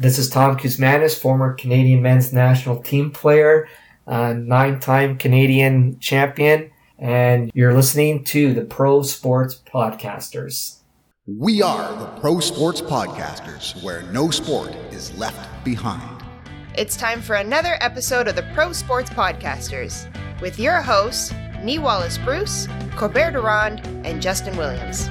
This is Tom Kuzmanis, former Canadian men's national team player, uh, nine time Canadian champion, and you're listening to the Pro Sports Podcasters. We are the Pro Sports Podcasters, where no sport is left behind. It's time for another episode of the Pro Sports Podcasters with your hosts, Nee Wallace Bruce, Corbert Durand, and Justin Williams.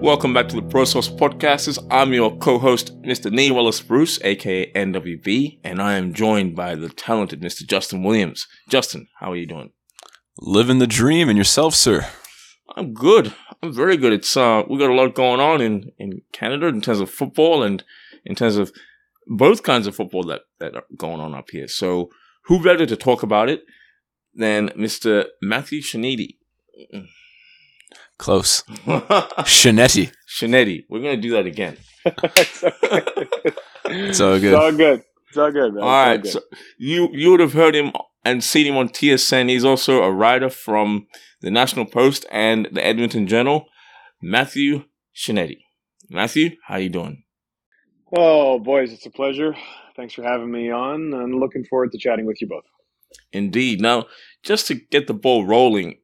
Welcome back to the Pro Sports Podcasters. I'm your co-host, Mr. Nee Wallace Bruce, aka NWB, and I am joined by the talented Mr. Justin Williams. Justin, how are you doing? Living the dream and yourself, sir. I'm good. I'm very good. It's uh, we got a lot going on in in Canada in terms of football and in terms of both kinds of football that that are going on up here. So, who better to talk about it than Mr. Matthew Shinedi? Close. Scianitti. Shinetti. We're gonna do that again. It's all good. It's good. all good. It's all good, man. All all right. good. So you you would have heard him and seen him on TSN. He's also a writer from the National Post and the Edmonton Journal. Matthew Scianitti. Matthew, how you doing? Oh, boys, it's a pleasure. Thanks for having me on. I'm looking forward to chatting with you both. Indeed. Now, just to get the ball rolling,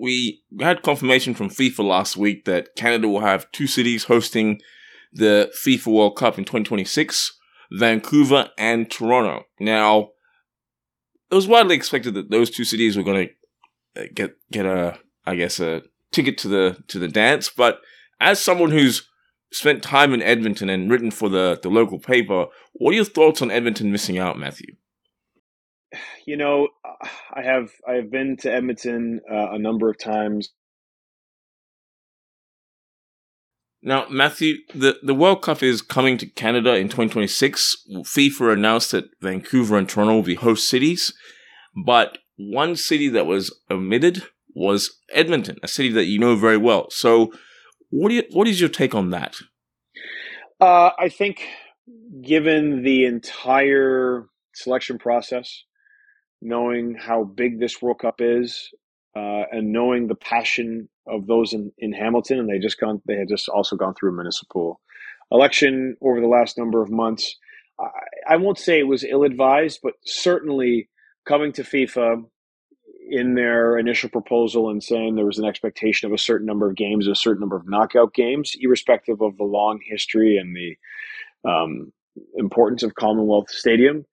we had confirmation from FIFA last week that Canada will have two cities hosting the FIFA World Cup in 2026 Vancouver and Toronto. Now, it was widely expected that those two cities were going to uh, get get a, I guess, a ticket to the to the dance. But as someone who's spent time in Edmonton and written for the the local paper, what are your thoughts on Edmonton missing out, Matthew? You know, I have I have been to Edmonton uh, a number of times. Now, Matthew, the, the World Cup is coming to Canada in 2026. FIFA announced that Vancouver and Toronto will be host cities, but one city that was omitted was Edmonton, a city that you know very well. So, what do you, what is your take on that? Uh, I think, given the entire selection process, knowing how big this World Cup is, uh, and knowing the passion of those in, in Hamilton, and they just gone, they had just also gone through a municipal election over the last number of months. I, I won't say it was ill advised, but certainly coming to FIFA in their initial proposal and saying there was an expectation of a certain number of games, a certain number of knockout games, irrespective of the long history and the um, importance of Commonwealth Stadium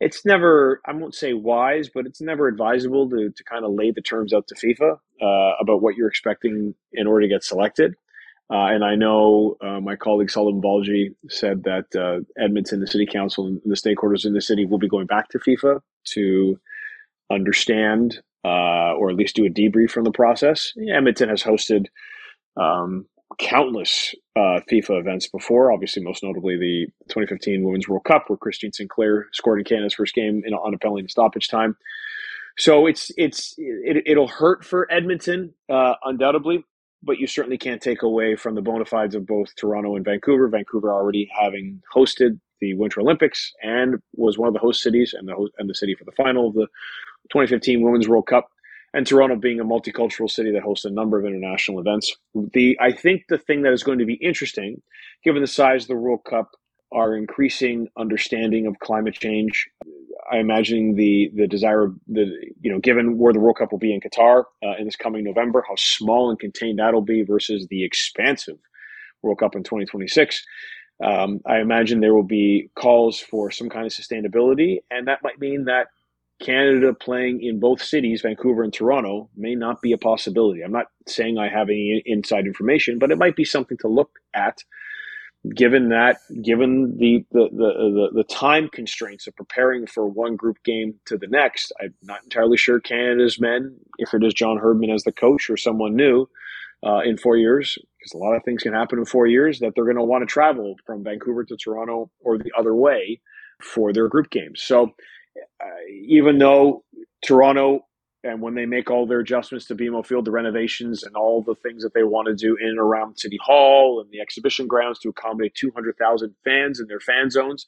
it's never i won't say wise but it's never advisable to, to kind of lay the terms out to fifa uh, about what you're expecting in order to get selected. Uh, and i know uh, my colleague Sullivan Balji said that uh, edmonton the city council and the stakeholders in the city will be going back to fifa to understand uh, or at least do a debrief from the process. Edmonton has hosted um, countless uh, FIFA events before. Obviously, most notably the 2015 Women's World Cup, where Christine Sinclair scored in Canada's first game in, on a penalty stoppage time. So it's it's it, it'll hurt for Edmonton, uh, undoubtedly, but you certainly can't take away from the bona fides of both Toronto and Vancouver. Vancouver already having hosted the Winter Olympics and was one of the host cities and the host, and the city for the final of the 2015 Women's World Cup and Toronto being a multicultural city that hosts a number of international events. The I think the thing that is going to be interesting, given the size of the World Cup, our increasing understanding of climate change. I imagine the the desire the you know given where the World Cup will be in Qatar uh, in this coming November, how small and contained that'll be versus the expansive World Cup in 2026. Um, I imagine there will be calls for some kind of sustainability, and that might mean that Canada playing in both cities, Vancouver and Toronto, may not be a possibility. I'm not saying I have any inside information, but it might be something to look at, given that, given the the the, the, time constraints of preparing for one group game to the next. I'm not entirely sure Canada's men, if it is John Herdman as the coach or someone new, uh, in four years, because a lot of things can happen in four years, that they're going to want to travel from Vancouver to Toronto or the other way for their group games. So uh, even though Toronto and when they make all their adjustments to BMO Field, the renovations and all the things that they want to do in and around City Hall and the exhibition grounds to accommodate 200,000 fans in their fan zones,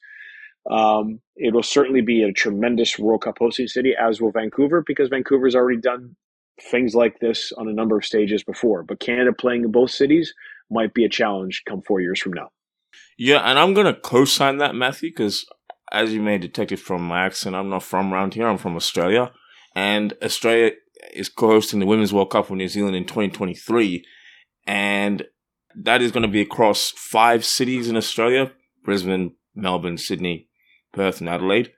um, it will certainly be a tremendous World Cup hosting city, as will Vancouver, because Vancouver's already done things like this on a number of stages before. But Canada playing in both cities might be a challenge come four years from now. Yeah, and I'm gonna co-sign that, Matthew, because as you may detect it from my accent, I'm not from around here. I'm from Australia, and Australia is co-hosting the Women's World Cup with New Zealand in 2023, and that is going to be across five cities in Australia: Brisbane, Melbourne, Sydney, Perth, and Adelaide.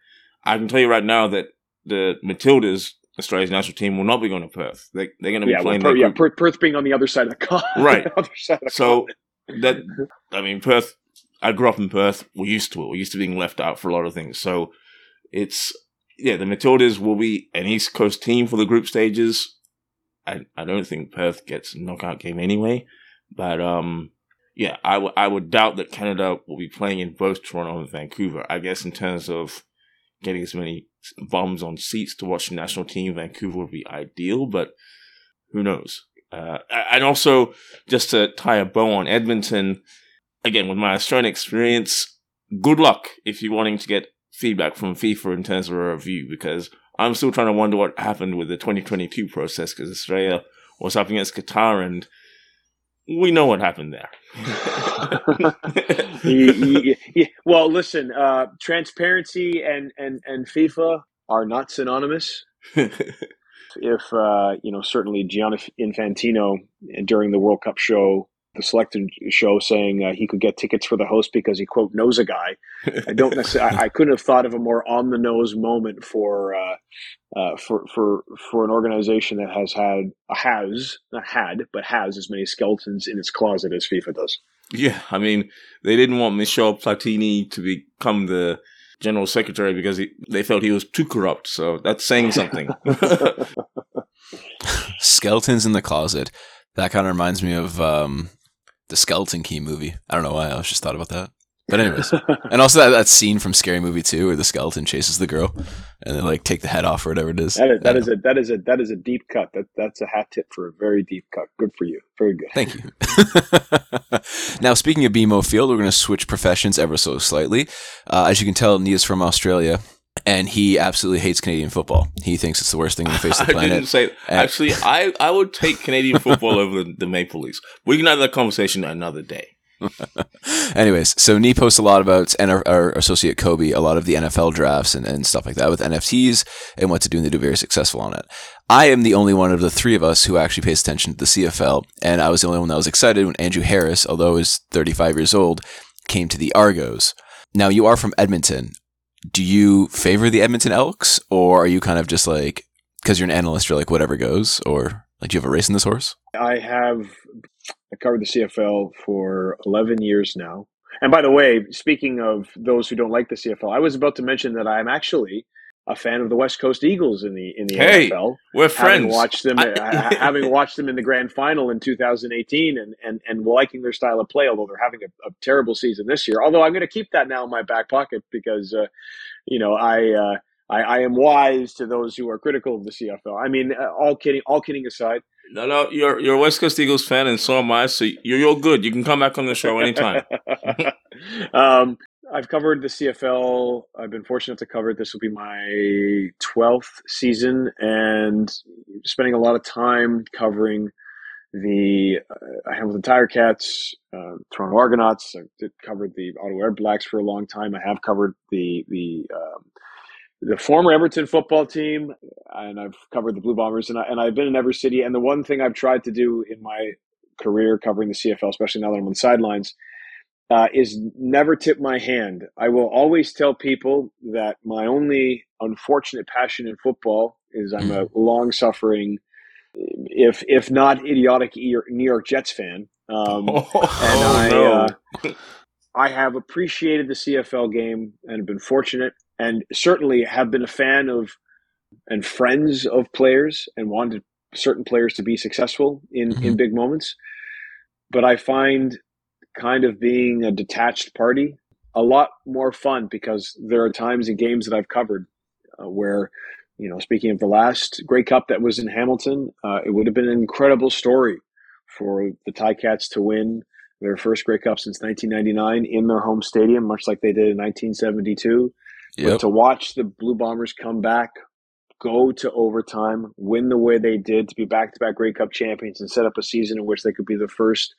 I can tell you right now that the Matildas, Australia's national team, will not be going to Perth. They, they're going to be Yeah, well, playing. Per- their yeah, Perth being on the other side of the con- Right. other side of the So continent. that I mean, Perth. I grew up in Perth. We're used to it. We're used to being left out for a lot of things. So it's yeah. The Matildas will be an East Coast team for the group stages. I I don't think Perth gets a knockout game anyway, but um yeah, I would I would doubt that Canada will be playing in both Toronto and Vancouver. I guess in terms of getting as many bums on seats to watch the national team, Vancouver would be ideal, but who knows? Uh, and also, just to tie a bow on Edmonton, again, with my Australian experience, good luck if you're wanting to get feedback from FIFA in terms of a review, because I'm still trying to wonder what happened with the 2022 process, because Australia was up against Qatar, and we know what happened there. Ye- ye- ye- well, listen, uh, transparency and, and, and FIFA are not synonymous. If, uh, you know, certainly Gianni Infantino during the World Cup show, the selected show saying uh, he could get tickets for the host because he, quote, knows a guy. I don't necessarily, I, I couldn't have thought of a more on the nose moment for, uh, uh, for, for, for an organization that has had, has, not had, but has as many skeletons in its closet as FIFA does. Yeah, I mean, they didn't want Michel Platini to become the general secretary because he, they felt he was too corrupt. So that's saying something. Skeletons in the closet. That kind of reminds me of um, the Skeleton Key movie. I don't know why. I was just thought about that. But anyways, and also that, that scene from Scary Movie 2 where the skeleton chases the girl and they like take the head off or whatever it is. That is, that is a that is a that is a deep cut. That that's a hat tip for a very deep cut. Good for you. Very good. Thank you. now, speaking of BMO Field, we're going to switch professions ever so slightly. Uh, as you can tell, Nia's from Australia, and he absolutely hates Canadian football. He thinks it's the worst thing on the face of the I didn't planet. say. And- Actually, I, I would take Canadian football over the, the Maple Leafs. We can have that conversation another day. Anyways, so Nee posts a lot about and our, our associate Kobe, a lot of the NFL drafts and, and stuff like that with NFTs and what to do, and they do very successful on it. I am the only one of the three of us who actually pays attention to the CFL, and I was the only one that was excited when Andrew Harris, although he's 35 years old, came to the Argos. Now, you are from Edmonton. Do you favor the Edmonton Elks, or are you kind of just like, because you're an analyst, you're like, whatever goes, or like, do you have a race in this horse? I have I covered the CFL for 11 years now. And by the way, speaking of those who don't like the CFL, I was about to mention that I'm actually a fan of the West Coast Eagles in the in the Hey, NFL. We're Having friends. watched them, I- uh, having watched them in the grand final in 2018, and and and liking their style of play, although they're having a, a terrible season this year. Although I'm going to keep that now in my back pocket because, uh, you know, I, uh, I I am wise to those who are critical of the CFL. I mean, uh, all kidding, all kidding aside, No, no, you're you're a West Coast Eagles fan, and so am I. So you're you're good. You can come back on the show anytime. um, I've covered the CFL. I've been fortunate to cover it. This will be my 12th season and spending a lot of time covering the uh, Hamilton Tiger-Cats, uh, Toronto Argonauts. I did covered the Ottawa Redblacks for a long time. I have covered the the um, the former Edmonton football team, and I've covered the Blue Bombers, and, I, and I've been in every city. And the one thing I've tried to do in my career covering the CFL, especially now that I'm on the sidelines, uh, is never tip my hand. I will always tell people that my only unfortunate passion in football is I'm a long suffering, if if not idiotic New York Jets fan. Um, and I, uh, I have appreciated the CFL game and have been fortunate, and certainly have been a fan of and friends of players and wanted certain players to be successful in in Mhm. big moments. But I find kind of being a detached party a lot more fun because there are times in games that I've covered uh, where you know, speaking of the last Grey Cup that was in Hamilton, uh, it would have been an incredible story for the Ticats to win their first Grey Cup since 1999 in their home stadium, much like they did in 1972. Yep. But to watch the Blue Bombers come back, go to overtime, win the way they did, to be back to back Grey Cup champions, and set up a season in which they could be the first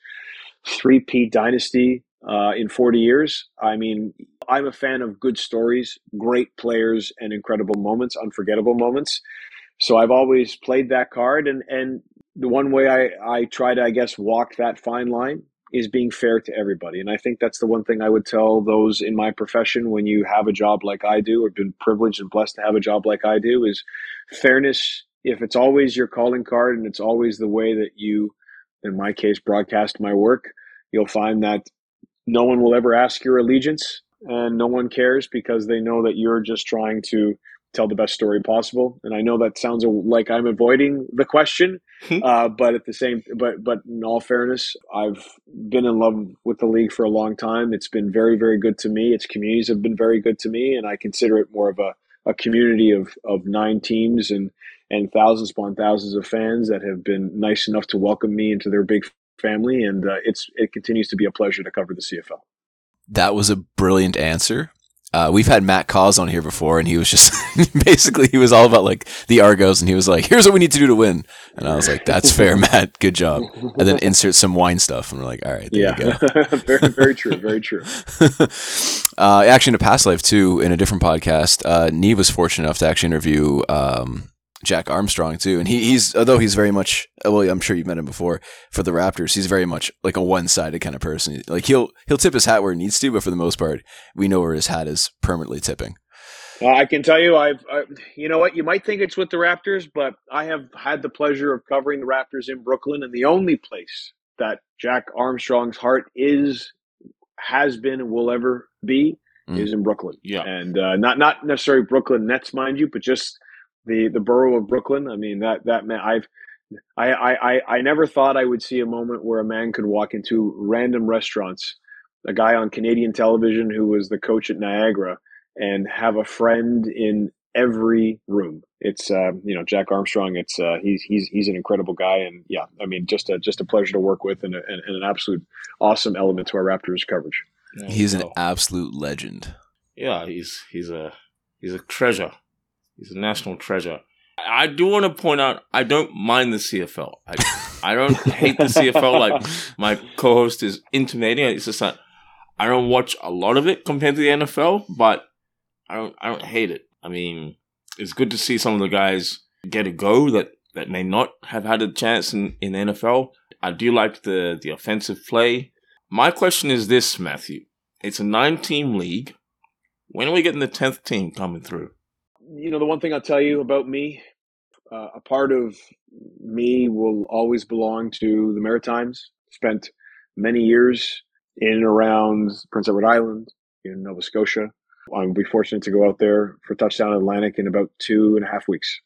three-peat dynasty uh, in 40 years. I mean, I'm a fan of good stories, great players, and incredible moments, unforgettable moments. So I've always played that card, and and the one way I I try to I guess walk that fine line is being fair to everybody, and I think that's the one thing I would tell those in my profession when you have a job like I do, or been privileged and blessed to have a job like I do, is fairness. If it's always your calling card and it's always the way that you, in my case, broadcast my work, you'll find that no one will ever ask your allegiance and no one cares because they know that you're just trying to tell the best story possible. And I know that sounds like I'm avoiding the question, hmm. uh, but at the same, but but in all fairness, I've been in love with the league for a long time. It's been very very good to me. Its communities have been very good to me, and I consider it more of a, a community of of nine teams and and thousands upon thousands of fans that have been nice enough to welcome me into their big family, and uh, it's it continues to be a pleasure to cover the CFL. That was a brilliant answer. Uh, we've had Matt Cauz on here before, and he was just basically he was all about like the Argos, and he was like, "Here's what we need to do to win," and I was like, "That's fair, Matt. Good job." And then insert some wine stuff, and we're like, "All right, yeah, very, very true, very true." uh, actually, in a past life too, in a different podcast, uh, Neve was fortunate enough to actually interview um, Jack Armstrong too, and he, he's although he's very much well, I'm sure you've met him before for the Raptors. He's very much like a one sided kind of person. Like he'll he'll tip his hat where he needs to, but for the most part, we know where his hat is permanently tipping. Well, I can tell you, I've I, you know what you might think it's with the Raptors, but I have had the pleasure of covering the Raptors in Brooklyn, and the only place that Jack Armstrong's heart is, has been, and will ever be mm. is in Brooklyn. Yeah, and uh, not not necessarily Brooklyn Nets, mind you, but just the the borough of Brooklyn. I mean that that man, I've I, I I never thought I would see a moment where a man could walk into random restaurants, a guy on Canadian television who was the coach at Niagara, and have a friend in every room. It's uh, you know Jack Armstrong. It's uh, he's he's he's an incredible guy, and yeah, I mean just a just a pleasure to work with, and, a, and, and an absolute awesome element to our Raptors coverage. he's an absolute legend. Yeah, he's he's a he's a treasure. He's a national treasure. I do want to point out I don't mind the CFL. I, I don't hate the CFL like my co-host is intimating. It's just that I don't watch a lot of it compared to the NFL, but I don't I don't hate it. I mean, it's good to see some of the guys get a go that, that may not have had a chance in, in NFL. I do like the, the offensive play. My question is this, Matthew. It's a nine team league. When are we getting the tenth team coming through? You know, the one thing I'll tell you about me, uh, a part of me will always belong to the Maritimes. Spent many years in and around Prince Edward Island in Nova Scotia. I'll be fortunate to go out there for Touchdown Atlantic in about two and a half weeks.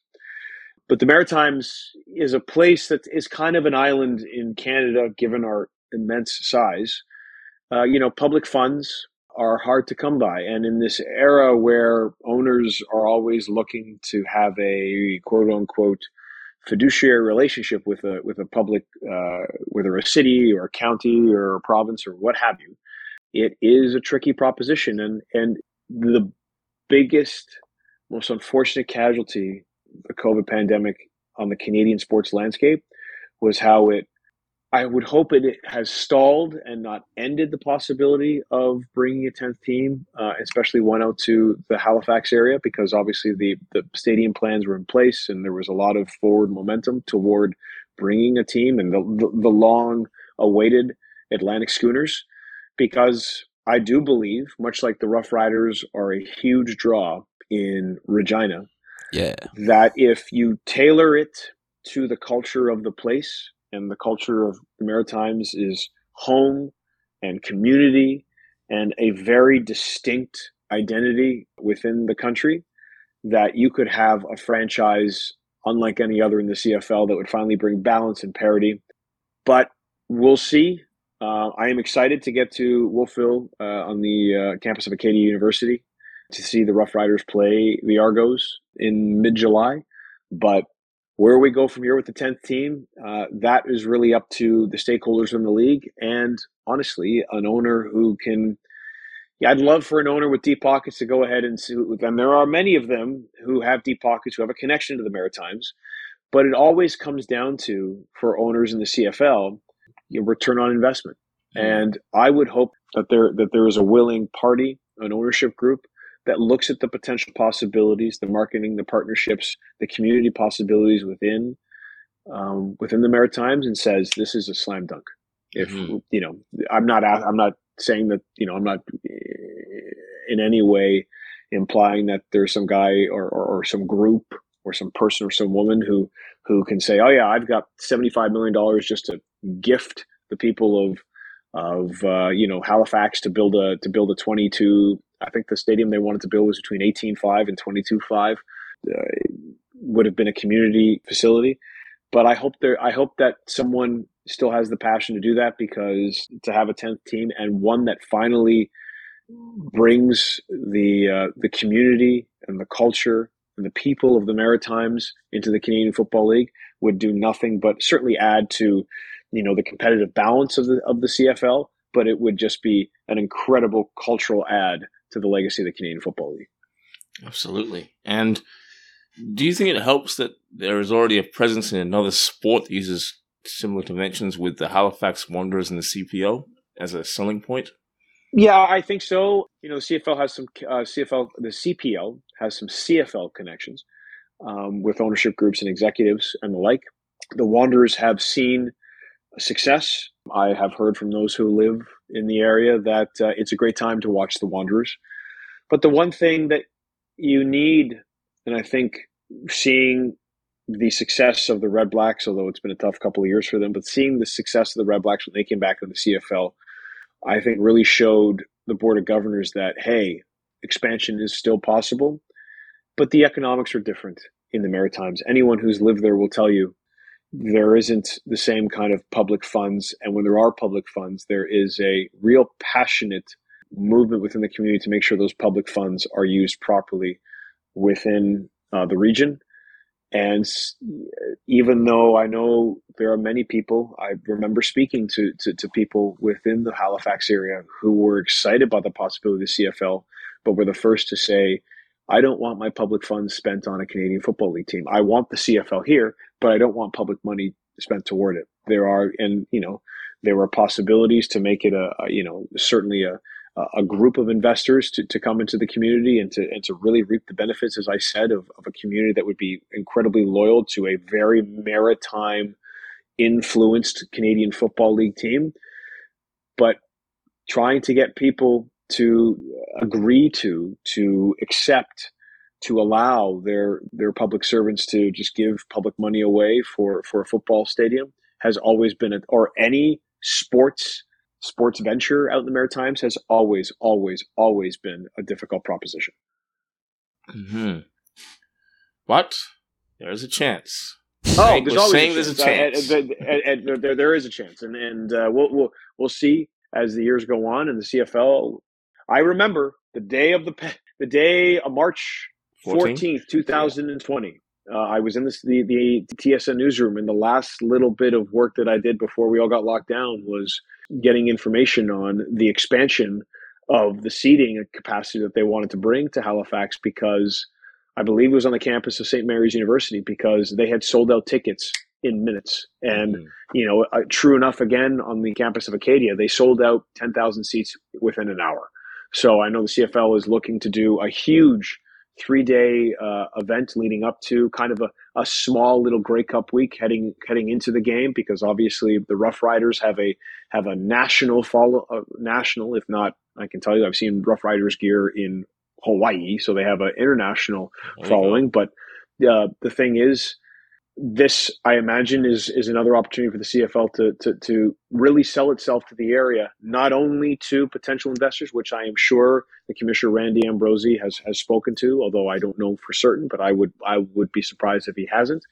But the Maritimes is a place that is kind of an island in Canada, given our immense size. Uh, you know, public funds are hard to come by. And in this era where owners are always looking to have a quote unquote fiduciary relationship with a with a public, uh, whether a city or a county or a province or what have you, it is a tricky proposition. And and the biggest, most unfortunate casualty, the COVID pandemic on the Canadian sports landscape, was how it I would hope it has stalled and not ended the possibility of bringing a 10th team, uh, especially one out to the Halifax area, because obviously the, the stadium plans were in place and there was a lot of forward momentum toward bringing a team and the, the, the long awaited Atlantic Schooners. Because I do believe, much like the Rough Riders are a huge draw in Regina, yeah. that if you tailor it to the culture of the place, and the culture of the Maritimes is home and community and a very distinct identity within the country that you could have a franchise unlike any other in the CFL that would finally bring balance and parity. But we'll see. Uh, I am excited to get to Wolfville uh, on the uh, campus of Acadia University to see the Rough Riders play the Argos in mid July. But where we go from here with the 10th team, uh, that is really up to the stakeholders in the league and honestly, an owner who can. Yeah, I'd love for an owner with deep pockets to go ahead and see with them. There are many of them who have deep pockets, who have a connection to the Maritimes, but it always comes down to for owners in the CFL, your return on investment. Mm-hmm. And I would hope that there that there is a willing party, an ownership group that looks at the potential possibilities, the marketing, the partnerships, the community possibilities within um, within the Maritimes, and says this is a slam dunk. If mm-hmm. you know, I'm not I'm not saying that you know I'm not eh, in any way implying that there's some guy or, or, or some group or some person or some woman who who can say, oh yeah, I've got 75 million dollars just to gift the people of of uh, you know Halifax to build a to build a 22 I think the stadium they wanted to build was between 18.5 and 22.5. Uh, would have been a community facility, but I hope there. I hope that someone still has the passion to do that because to have a 10th team and one that finally brings the uh, the community and the culture and the people of the Maritimes into the Canadian Football League would do nothing but certainly add to you know the competitive balance of the of the CFL, but it would just be an incredible cultural add to the legacy of the Canadian Football League. Absolutely. And do you think it helps that there is already a presence in another sport that uses similar conventions with the Halifax Wanderers and the CPL as a selling point? Yeah, I think so. You know, the CFL has some uh, CFL, the CPL has some CFL connections um, with ownership groups and executives and the like. The Wanderers have seen success. I have heard from those who live in the area that uh, it's a great time to watch the Wanderers. But the one thing that you need, and I think seeing the success of the Red Blacks, although it's been a tough couple of years for them, but seeing the success of the Red Blacks when they came back to the CFL, I think really showed the Board of Governors that, hey, expansion is still possible, but the economics are different in the Maritimes. Anyone who's lived there will tell you there isn't the same kind of public funds. And when there are public funds, there is a real passionate movement within the community to make sure those public funds are used properly within uh, the region. And even though I know there are many people, I remember speaking to, to, to people within the Halifax area who were excited about the possibility of the CFL, but were the first to say, I don't want my public funds spent on a Canadian Football League team. I want the CFL here, but I don't want public money spent toward it. There are, and you know, there were possibilities to make it a, a you know, certainly a, a group of investors to, to come into the community and to and to really reap the benefits, as I said, of, of a community that would be incredibly loyal to a very maritime influenced Canadian Football League team. But trying to get people to agree to, to accept, to allow their their public servants to just give public money away for for a football stadium has always been a, or any sports sports venture out in the Maritimes has always always always been a difficult proposition. Hmm. But there's a chance. Oh, there's always saying a there's a chance. Uh, there, there is a chance, and and uh, we'll we'll we'll see as the years go on, and the CFL I remember the day of the the day of March 14th, 2020. Uh, I was in this, the, the TSN newsroom, and the last little bit of work that I did before we all got locked down was getting information on the expansion of the seating capacity that they wanted to bring to Halifax because I believe it was on the campus of St. Mary's University because they had sold out tickets in minutes. And, mm-hmm. you know, uh, true enough, again, on the campus of Acadia, they sold out 10,000 seats within an hour. So I know the CFL is looking to do a huge three day uh, event leading up to kind of a, a small little Grey Cup week heading heading into the game because obviously the Rough Riders have a have a national follow uh, national if not I can tell you I've seen Rough Riders gear in Hawaii so they have an international following but uh, the thing is this, I imagine, is is another opportunity for the CFL to, to to really sell itself to the area, not only to potential investors, which I am sure the Commissioner Randy Ambrosie has has spoken to, although I don't know for certain, but I would I would be surprised if he hasn't,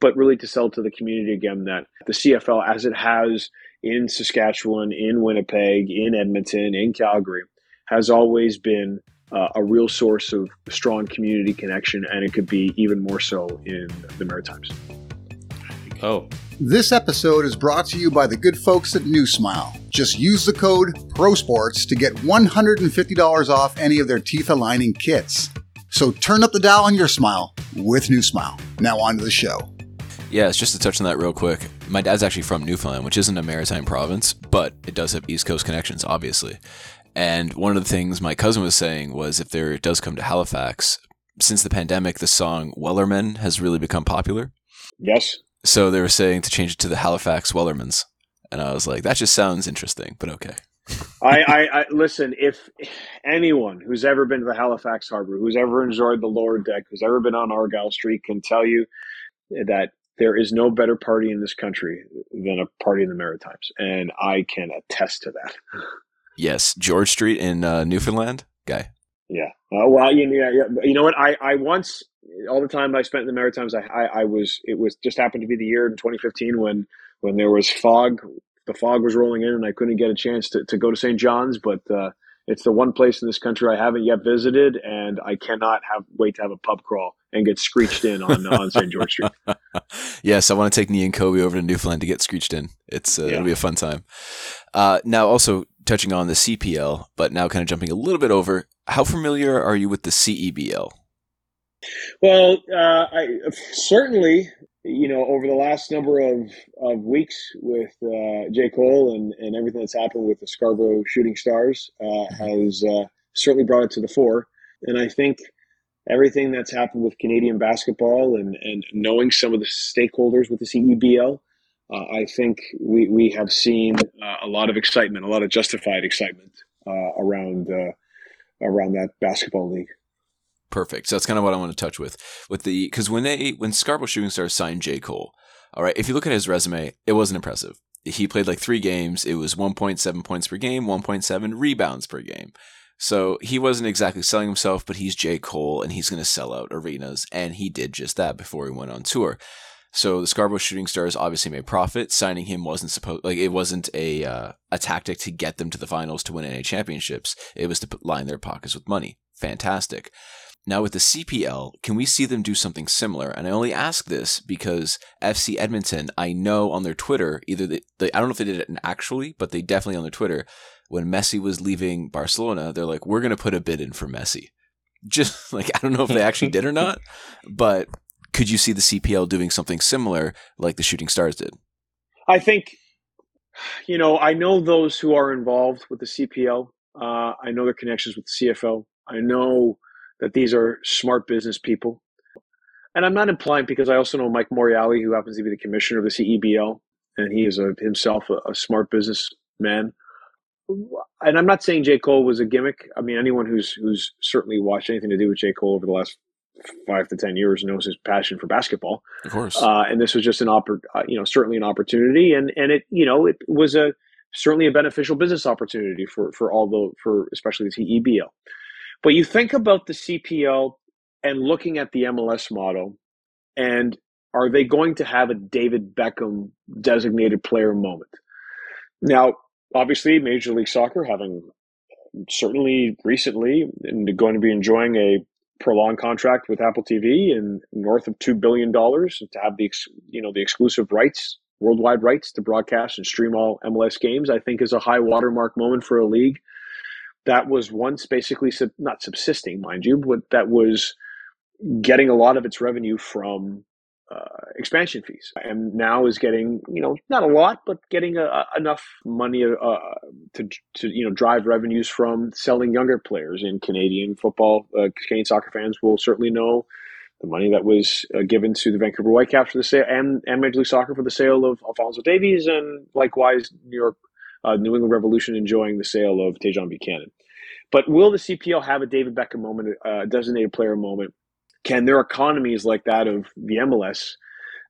but really to sell to the community again that the CFL, as it has in Saskatchewan, in Winnipeg, in Edmonton, in Calgary, has always been uh, a real source of strong community connection, and it could be even more so in the Maritimes. Oh, This episode is brought to you by the good folks at New Smile. Just use the code PROSPORTS to get $150 off any of their teeth aligning kits. So turn up the dial on your smile with New Smile. Now on to the show. Yeah, it's just to touch on that real quick. My dad's actually from Newfoundland, which isn't a maritime province, but it does have East Coast connections, obviously. And one of the things my cousin was saying was if there does come to Halifax, since the pandemic, the song Wellerman has really become popular. Yes, So they were saying to change it to the Halifax Wellermans. And I was like, that just sounds interesting, but okay. I, I, I listen. If anyone who's ever been to the Halifax Harbor, who's ever enjoyed the lower deck, who's ever been on Argyle Street, can tell you that there is no better party in this country than a party in the Maritimes, and I can attest to that. Yes, George Street in uh, Newfoundland, guy. Yeah. Uh, well, you, yeah, you know what? I, I once, all the time I spent in the Maritimes, I, I, I was, it was just happened to be the year in 2015 when, when there was fog, the fog was rolling in and I couldn't get a chance to, to go to St. John's, but, uh, it's the one place in this country I haven't yet visited, and I cannot have wait to have a pub crawl and get screeched in on on St. George Street. yes, I want to take Nee and Kobe over to Newfoundland to get screeched in. It's uh, Yeah. it'll be a fun time. Uh, now, also touching on the CPL, but now kind of jumping a little bit over. How familiar are you with the CEBL? Well, uh, I certainly, you know, over the last number of, of weeks with uh, J. Cole and, and everything that's happened with the Scarborough Shooting Stars uh, has uh, certainly brought it to the fore. And I think everything that's happened with Canadian basketball and, and knowing some of the stakeholders with the CEBL, uh, I think we, we have seen uh, a lot of excitement, a lot of justified excitement uh, around uh, around that basketball league. Perfect. So that's kind of what I want to touch with with the because when they when Scarborough Shooting Stars signed J Cole, all right. If you look at his resume, it wasn't impressive. He played like three games. It was 1.7 points per game, 1.7 rebounds per game. So he wasn't exactly selling himself, but he's J Cole and he's going to sell out arenas, and he did just that before he went on tour. So the Scarborough Shooting Stars obviously made profit. Signing him wasn't supposed like it wasn't a uh, a tactic to get them to the finals to win any championships. It was to line their pockets with money. Fantastic. Now with the CPL, can we see them do something similar? And I only ask this because FC Edmonton, I know on their Twitter, either they, they I don't know if they did it actually, but they definitely on their Twitter, when Messi was leaving Barcelona, they're like, we're going to put a bid in for Messi. Just like I don't know if they actually did or not, but could you see the CPL doing something similar like the Shooting Stars did? I think, you know, I know those who are involved with the CPL. Uh, I know their connections with the. I know that these are smart business people. And I'm not implying because I also know Mike Morreale, who happens to be the commissioner of the CEBL, and he is a, himself a, a smart businessman. And I'm not saying J. Cole was a gimmick. I mean, anyone who's who's certainly watched anything to do with J. Cole over the last five to ten years knows his passion for basketball. Of course. uh, and this was just an oppor- uh, you know certainly an opportunity and and it you know it was a certainly a beneficial business opportunity for for all the for especially the CEBL but you think about the CPL and looking at the MLS model and are they going to have a David Beckham designated player moment? Now obviously Major League Soccer having certainly recently and going to be enjoying a prolonged contract with Apple TV and north of two billion dollars to have the you know the exclusive rights, worldwide rights to broadcast and stream all MLS games. I think is a high watermark moment for a league that was once basically sub- not subsisting, mind you, but that was getting a lot of its revenue from uh, expansion fees, and now is getting you know not a lot, but getting a, a- enough money uh, to to you know drive revenues from selling younger players in Canadian football. Uh, Canadian soccer fans will certainly know the money that was uh, given to the Vancouver Whitecaps for the sale, and, and Major League Soccer for the sale of Alphonso Davies, and likewise New York, uh, New England Revolution enjoying the sale of Tajon Buchanan. But will the CPL have a David Beckham moment, a designated player moment? Can their economies like that of the MLS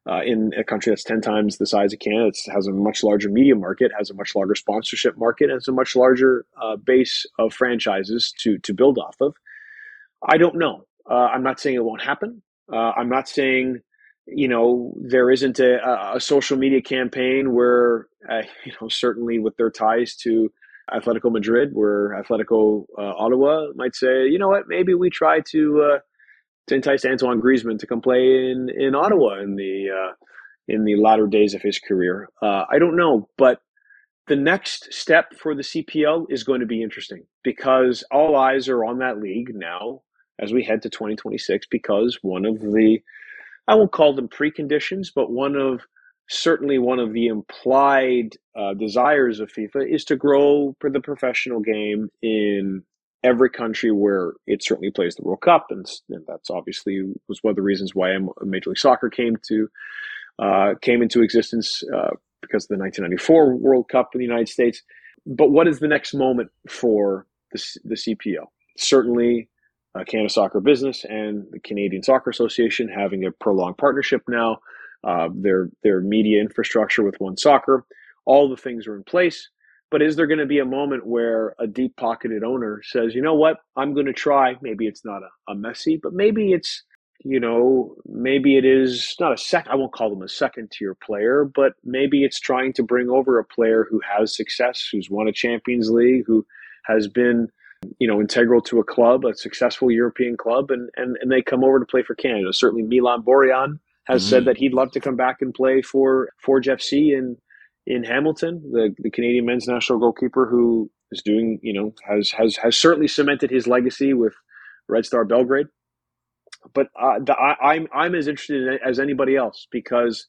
uh, in a country that's 10 times the size of Canada, it has a much larger media market, has a much larger sponsorship market, has a much larger uh, base of franchises to, to build off of? I don't know. Uh, I'm not saying it won't happen. Uh, I'm not saying, you know, there isn't a, a social media campaign where, uh, you know, certainly with their ties to Atletico Madrid, where Atletico uh, Ottawa might say, you know what, maybe we try to to entice Antoine Griezmann to come play in in Ottawa in the uh, in the latter days of his career. Uh, I don't know, but the next step for the CPL is going to be interesting because all eyes are on that league now as we head to 2026 because one of the I won't call them preconditions, but one of certainly one of the implied uh, desires of FIFA is to grow for the professional game in every country where it certainly plays the World Cup, and, and that's obviously was one of the reasons why Major League Soccer came to uh, came into existence uh, because of the 1994 World Cup in the United States. But what is the next moment for the, the CPL? Certainly, uh, Canada Soccer Business and the Canadian Soccer Association having a prolonged partnership now uh, their their media infrastructure with One Soccer. All the things are in place. But is there going to be a moment where a deep pocketed owner says, you know what, I'm going to try? Maybe it's not a, a Messi, but maybe it's, you know, maybe it is not a sec. I won't call them a second tier player, but maybe it's trying to bring over a player who has success, who's won a Champions League, who has been, you know, integral to a club, a successful European club, and, and, and they come over to play for Canada. Certainly Milan Borjan has mm-hmm. said that he'd love to come back and play for Forge FC in in Hamilton, the the Canadian men's national goalkeeper who is doing you know has has has certainly cemented his legacy with Red Star Belgrade. But uh, the, I, I'm I'm as interested in as anybody else because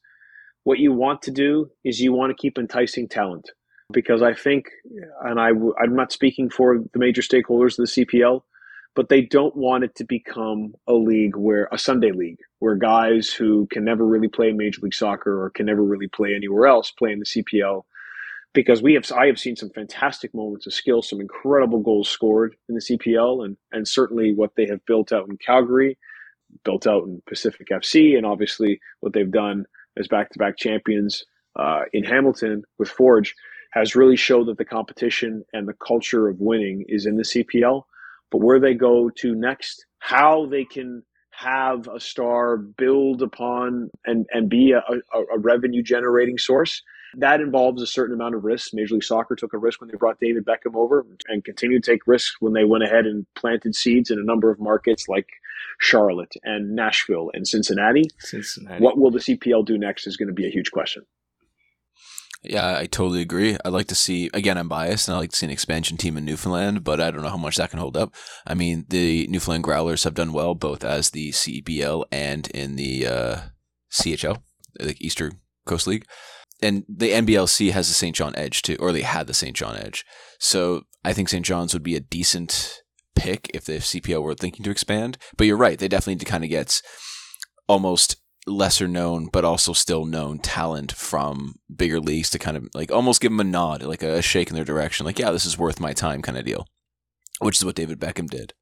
what you want to do is you want to keep enticing talent because I think, and I I'm not speaking for the major stakeholders of the CPL, but they don't want it to become a league where a Sunday league where guys who can never really play Major League Soccer or can never really play anywhere else play in the CPL. Because we have, I have seen some fantastic moments of skill, some incredible goals scored in the CPL, and and certainly what they have built out in Calgary, built out in Pacific FC, and obviously what they've done as back-to-back champions uh, in Hamilton with Forge has really showed that the competition and the culture of winning is in the CPL but where they go to next, how they can have a star build upon and, and be a, a, a revenue generating source. That involves a certain amount of risk. Major League Soccer took a risk when they brought David Beckham over and continued to take risks when they went ahead and planted seeds in a number of markets like Charlotte and Nashville and Cincinnati. Cincinnati. What will the CPL do next is going to be a huge question. Yeah, I totally agree. I'd like to see, again, I'm biased and I like to see an expansion team in Newfoundland, but I don't know how much that can hold up. I mean, the Newfoundland Growlers have done well both as the CBL and in the uh, CHL, the Eastern Coast League. And the NBLC has the St. John Edge too, or they had the St. John Edge. So I think St. John's would be a decent pick if the CPL were thinking to expand. But you're right, they definitely need to kind of get almost lesser known but also still known talent from bigger leagues to kind of like almost give them a nod, like a shake in their direction, like yeah, this is worth my time kind of deal, which is what David Beckham did.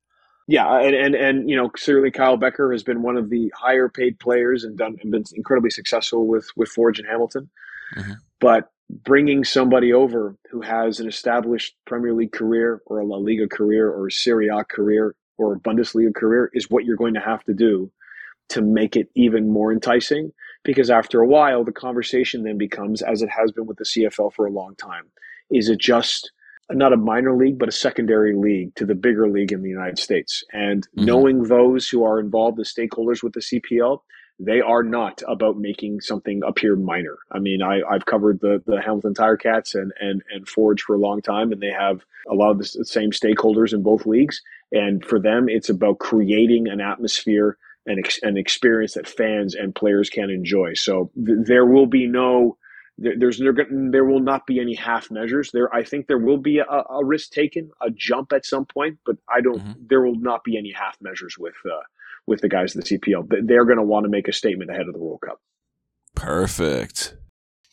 Yeah, and and and you know certainly Kyle Bekker has been one of the higher paid players and done and been incredibly successful with with Forge and Hamilton, mm-hmm. but bringing somebody over who has an established Premier League career or a La Liga career or a Serie A career or a Bundesliga career is what you're going to have to do to make it even more enticing because after a while the conversation then becomes as it has been with the CFL for a long time is it just not a minor league but a secondary league to the bigger league in the United States and mm-hmm. knowing those who are involved as stakeholders with the CPL they are not about making something appear minor. I mean, I, I've covered the, the Hamilton Tiger-Cats and, and, and Forge for a long time, and they have a lot of the same stakeholders in both leagues. And for them, it's about creating an atmosphere an, ex- an experience that fans and players can enjoy. So th- there will be no there, there's there, there will not be any half measures there. I think there will be a, a risk taken, a jump at some point, but I don't. Mm-hmm. There will not be any half measures with uh, with the guys of the CPL. They're going to want to make a statement ahead of the World Cup. Perfect.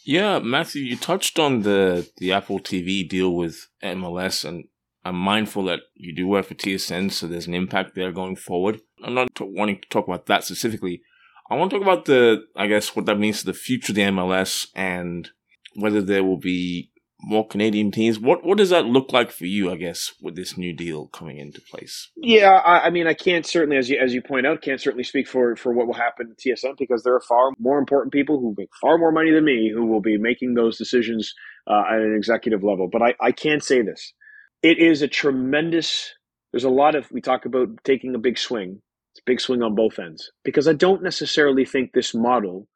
Yeah, Matthew, you touched on the the Apple TV deal with MLS, and I'm mindful that you do work for TSN, so there's an impact there going forward. I'm not t- wanting to talk about that specifically. I want to talk about the, I guess, what that means to the future of the MLS and whether there will be more Canadian teams. What what does that look like for you? I guess with this new deal coming into place. Yeah, I, I, mean, I can't certainly, as you as you point out, can't certainly speak for for what will happen to TSN because there are far more important people who make far more money than me who will be making those decisions uh, at an executive level. But I I can say this: it is a tremendous. There's a lot of we talk about taking a big swing. It's a big swing on both ends because I don't necessarily think this model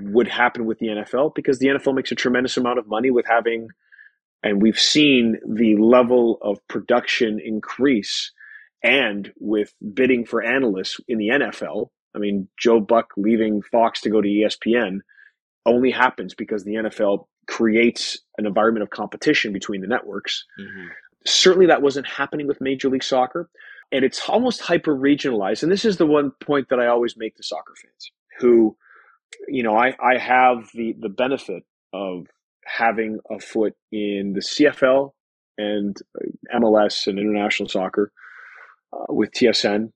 would happen with the NFL because the NFL makes a tremendous amount of money with having, and we've seen the level of production increase and with bidding for analysts in the NFL. I mean, Joe Buck leaving Fox to go to ESPN only happens because the NFL creates an environment of competition between the networks. Mm-hmm. Certainly, that wasn't happening with Major League Soccer. And it's almost hyper regionalized. And this is the one point that I always make to soccer fans who you know, I, I have the, the benefit of having a foot in the CFL and MLS and international soccer uh, with TSN.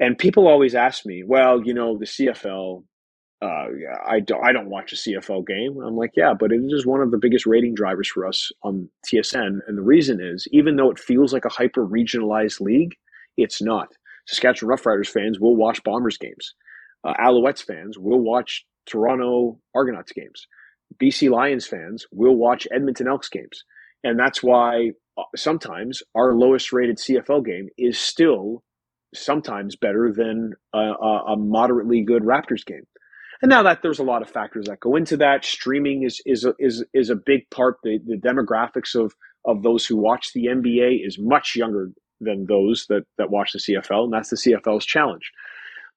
And people always ask me, well, you know, the CFL, uh, I, don't, I don't watch a CFL game. I'm like, yeah, but it is one of the biggest rating drivers for us on TSN. And the reason is, even though it feels like a hyper regionalized league, it's not. Saskatchewan Roughriders fans will watch Bombers games. Uh, Alouettes fans will watch Toronto Argonauts games. BC Lions fans will watch Edmonton Elks games. And that's why uh, sometimes our lowest rated CFL game is still sometimes better than a, a, moderately good Raptors game. And now that there's a lot of factors that go into that, streaming is is a, is is a big part. The, the demographics of of those who watch the NBA is much younger than those that that watch the CFL, and that's the CFL's challenge.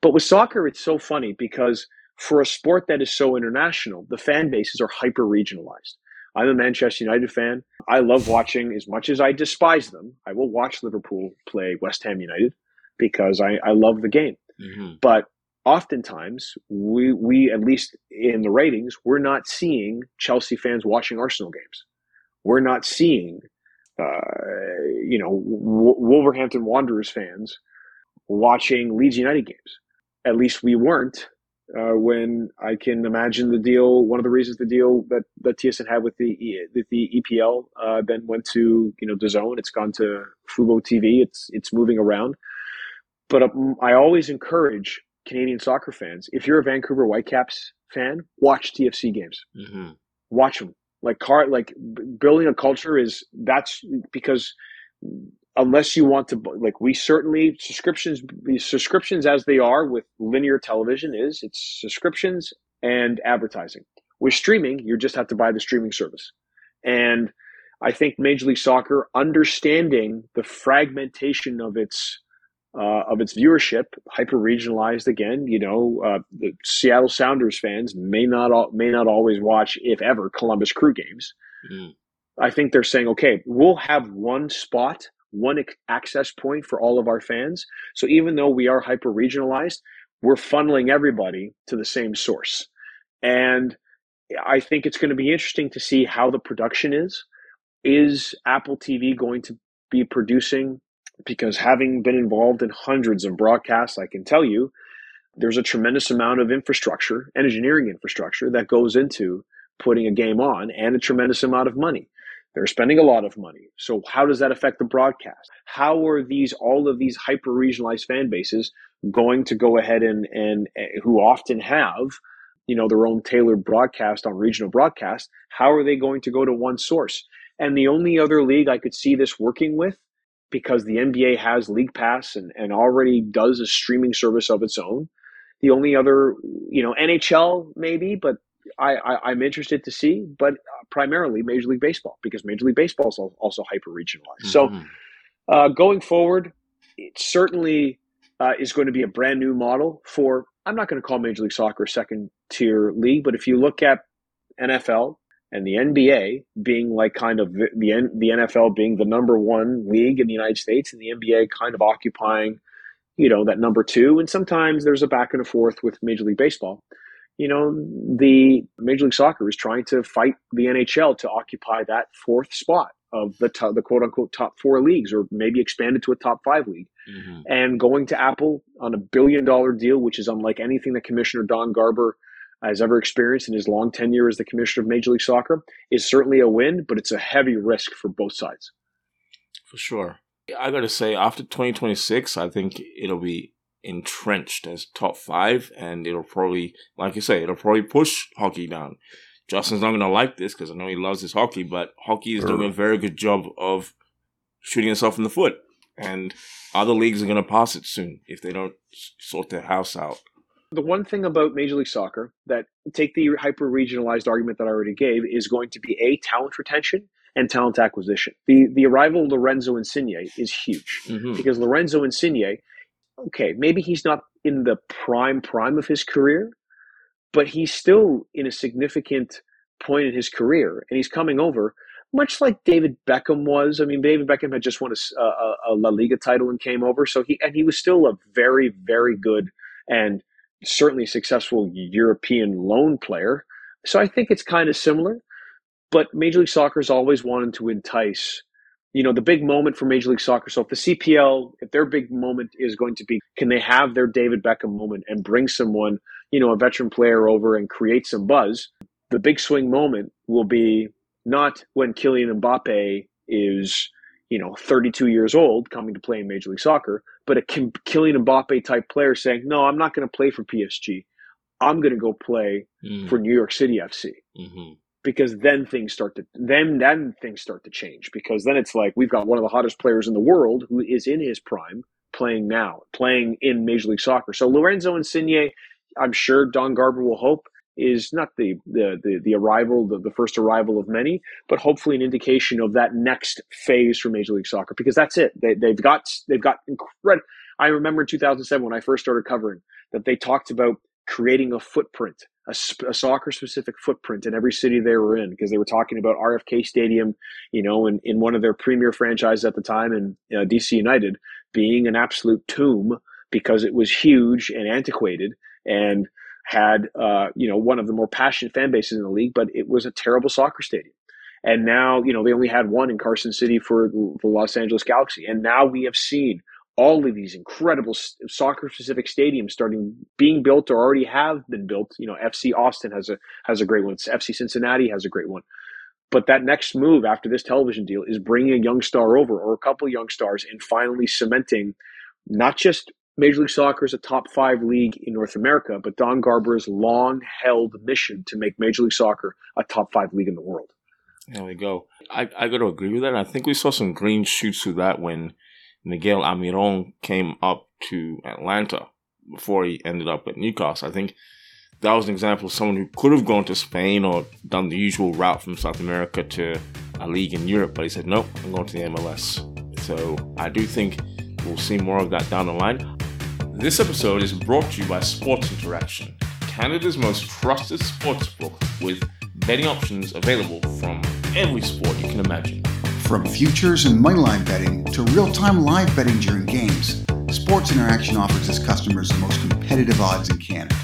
But with soccer, it's so funny because for a sport that is so international, the fan bases are hyper regionalized. I'm a Manchester United fan. I love watching, as much as I despise them, I will watch Liverpool play West Ham United because I, I love the game. Mm-hmm. But oftentimes, we, we, at least in the ratings, we're not seeing Chelsea fans watching Arsenal games. We're not seeing, uh, you know, w- Wolverhampton Wanderers fans watching Leeds United games. At least we weren't uh, when I can imagine the deal. One of the reasons the deal that that TSN had with the with the EPL uh, then went to you know DAZN. It's gone to Fubo TV. It's it's moving around. But um, I always encourage Canadian soccer fans. If you're a Vancouver Whitecaps fan, watch TFC games. Mm-hmm. Watch them. Like car, like building a culture is that's because unless you want to like we certainly subscriptions subscriptions as they are with linear television is it's subscriptions and advertising with streaming you just have to buy the streaming service and i think major league soccer understanding the fragmentation of its uh, of its viewership hyper regionalized again you know uh, the seattle sounders fans may not may not always watch if ever columbus crew games mm. i think they're saying okay we'll have one spot one access point for all of our fans. So even though we are hyper regionalized, we're funneling everybody to the same source. And I think it's going to be interesting to see how the production is. Is Apple TV going to be producing? Because having been involved in hundreds of broadcasts, I can tell you there's a tremendous amount of infrastructure, engineering infrastructure that goes into putting a game on and a tremendous amount of money. They're spending a lot of money. So how does that affect the broadcast? How are these all of these hyper regionalized fan bases going to go ahead and and eh, who often have you know their own tailored broadcast on regional broadcast? How are they going to go to one source? And the only other league I could see this working with because the NBA has League Pass and, and already does a streaming service of its own. The only other, you know, NHL maybe, but I, I am interested to see, but uh, primarily Major League Baseball because Major League Baseball is also hyper regionalized. Mm-hmm. So uh, going forward, it certainly uh, is going to be a brand new model for. I'm not going to call Major League Soccer a second tier league, but if you look at NFL and the NBA being like kind of the, the NFL being the number one league in the United States, and the NBA kind of occupying, you know, that number two, and sometimes there's a back and forth with Major League Baseball you know, the Major League Soccer is trying to fight the NHL to occupy that fourth spot of the the quote unquote top four leagues, or maybe expand it to a top five league. Mm-hmm. And going to Apple on a billion dollar deal, which is unlike anything that Commissioner Don Garber has ever experienced in his long tenure as the commissioner of Major League Soccer is certainly a win, but it's a heavy risk for both sides. For sure. I got to say, after 2026, I think it'll be entrenched as top five, and it'll probably, like you say, it'll probably push hockey down. Justin's not going to like this because I know he loves his hockey, but hockey is doing a very good job of shooting itself in the foot. And other leagues are going to pass it soon if they don't sort their house out. The one thing about Major League Soccer that take the hyper regionalized argument that I already gave is going to be a talent retention and talent acquisition. The the arrival of Lorenzo Insigne is huge Mm-hmm. because Lorenzo Insigne, okay, maybe he's not in the prime prime of his career, but he's still in a significant point in his career, and he's coming over much like David Beckham was. I mean, David Beckham had just won a, a, a La Liga title and came over, so he and he was still a very very good and certainly successful European loan player. So I think it's kind of similar. But Major League Soccer has always wanted to entice, you know, the big moment for Major League Soccer. So if the CPL, if their big moment is going to be, can they have their David Beckham moment and bring someone, you know, a veteran player over and create some buzz? The big swing moment will be not when Kylian Mbappe is, you know, 32 years old coming to play in Major League Soccer, but a Kim- Kylian Mbappe type player saying, no, I'm not going to play for PSG. I'm going to go play Mm-hmm. for New York City FC hmm because then things start to then then things start to change because then it's like we've got one of the hottest players in the world who is in his prime playing now playing in major league soccer so lorenzo insigne i'm sure don garber will hope is not the the the, the arrival the, the first arrival of many but hopefully an indication of that next phase for major league soccer because that's it. They, they've got they've got incredible i remember in 2007 when i first started covering that they talked about creating a footprint a, a soccer specific footprint in every city they were in because they were talking about RFK Stadium, you know, in, in one of their premier franchises at the time in uh, DC United being an absolute tomb because it was huge and antiquated and had, uh, you know, one of the more passionate fan bases in the league, but it was a terrible soccer stadium. And now, you know, they only had one in Carson City for the Los Angeles Galaxy. And now we have seen all of these incredible soccer specific stadiums starting being built or already have been built. You know, FC Austin has a has a great one. FC Cincinnati has a great one. But that next move after this television deal is bringing a young star over or a couple young stars and finally cementing not just Major League Soccer is a top five league in North America, but Don Garber's long held mission to make Major League Soccer a top five league in the world. There we go. I, I got to agree with that. I think we saw some green shoots through that when Miguel Almirón came up to Atlanta before he ended up at Newcastle. I think that was an example of someone who could have gone to Spain or done the usual route from South America to a league in Europe, but he said, nope, I'm going to the MLS. So I do think we'll see more of that down the line. This episode is brought to you by Sports Interaction, Canada's most trusted sports book with betting options available from every sport you can imagine. From futures and moneyline betting to real time live betting during games, Sports Interaction offers its customers the most competitive odds in Canada.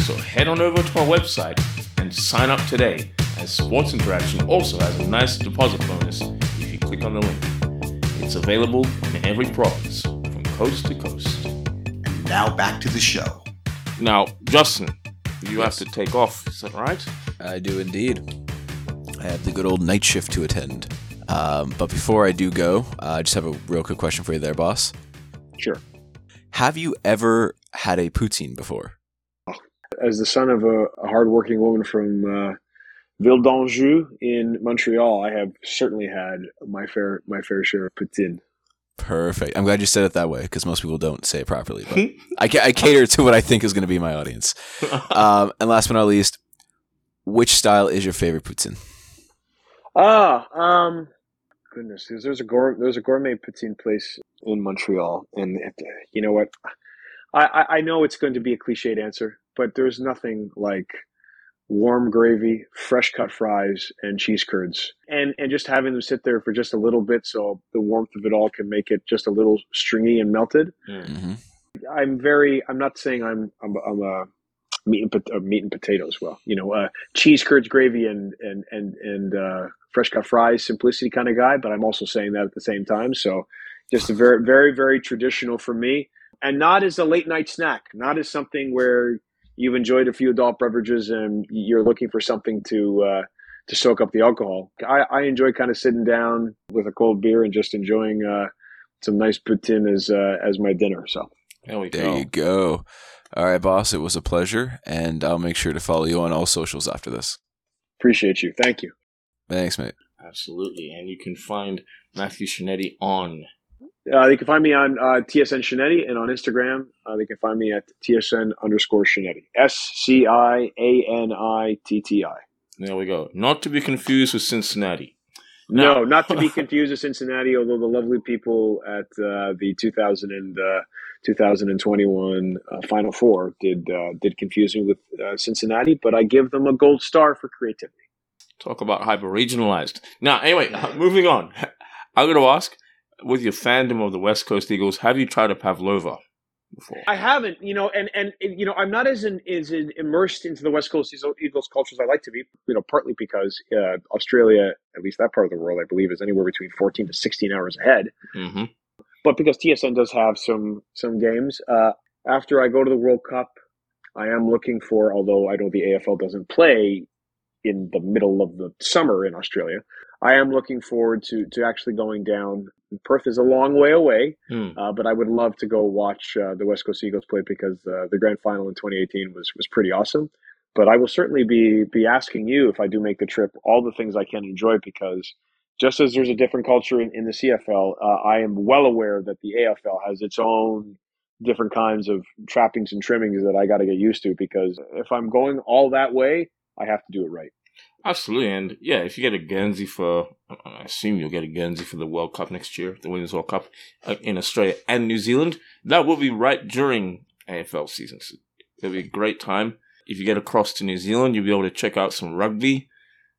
So head on over to our website and sign up today, as Sports Interaction also has a nice deposit bonus if you click on the link. It's available in every province, from coast to coast. And now back to the show. Now, Justin, you have to take off, is that right? I do indeed. I have the good old night shift to attend. Um, but before I do go, uh, I just have a real quick question for you there, boss. Sure. Have you ever had a poutine before? As the son of a, a hardworking woman from uh, Ville d'Anjou in Montreal, I have certainly had my fair my fair share of poutine. Perfect. I'm glad you said it that way because most people don't say it properly. But I, ca- I cater to what I think is going to be my audience. Um, and last but not least, which style is your favorite poutine? Ah, um, goodness, there's, there's a gour- there's a gourmet poutine place in Montreal, and it, you know what? I, I I know it's going to be a cliched answer, but there's nothing like warm gravy, fresh cut fries, and cheese curds, and and just having them sit there for just a little bit, so the warmth of it all can make it just a little stringy and melted. hmm I'm very. I'm not saying I'm. I'm, I'm a meat and uh, meat and potatoes. Well, you know, uh, cheese curds, gravy, and and and and uh, fresh cut fries, simplicity kind of guy. But I'm also saying that at the same time. So, just a very, very, very traditional for me, and not as a late night snack. Not as something where you've enjoyed a few adult beverages and you're looking for something to uh, to soak up the alcohol. I, I enjoy kind of sitting down with a cold beer and just enjoying uh, some nice poutine as uh, as my dinner. So There we There go. you go. All right, boss. It was a pleasure, and I'll make sure to follow you on all socials after this. appreciate you. Thank you. Thanks, mate. Absolutely. And you can find Matthew Scianitti on Uh, they can find me on uh, TSN Scianitti and on Instagram. Uh, they can find me at TSN underscore Scianitti. S C I A N I T T I. There we go. Not to be confused with Cincinnati. No, not to be confused with Cincinnati, although the lovely people at uh, the 2000 and, uh, 2021 uh, Final Four did uh, did confuse me with uh, Cincinnati, but I give them a gold star for creativity. Talk about hyper regionalized. Now, anyway, moving on. I'm going to ask, with your fandom of the West Coast Eagles, have you tried a pavlova before? I haven't, you know, and and you know, I'm not as in, as in immersed into the West Coast Eagles culture as I like to be. You know, partly because uh, Australia, at least that part of the world, I believe, is anywhere between 14 to 16 hours ahead. hmm But because TSN does have some some games, uh, after I go to the World Cup, I am looking for. Although I know the AFL doesn't play in the middle of the summer in Australia, I am looking forward to to actually going down. Perth is a long way away, Hmm. uh, but I would love to go watch uh, the West Coast Eagles play because uh, the grand final in 2018 was was pretty awesome. But I will certainly be be asking you if I do make the trip all the things I can enjoy because just as there's a different culture in, in the CFL, uh, I am well aware that the AFL has its own different kinds of trappings and trimmings that I got to get used to because if I'm going all that way, I have to do it right. Absolutely. And yeah, if you get a Guernsey for, I assume you'll get a Guernsey for the World Cup next year, the Women's World Cup uh, in Australia and New Zealand, that will be right during AFL so It'll be a great time. If you get across to New Zealand, you'll be able to check out some rugby.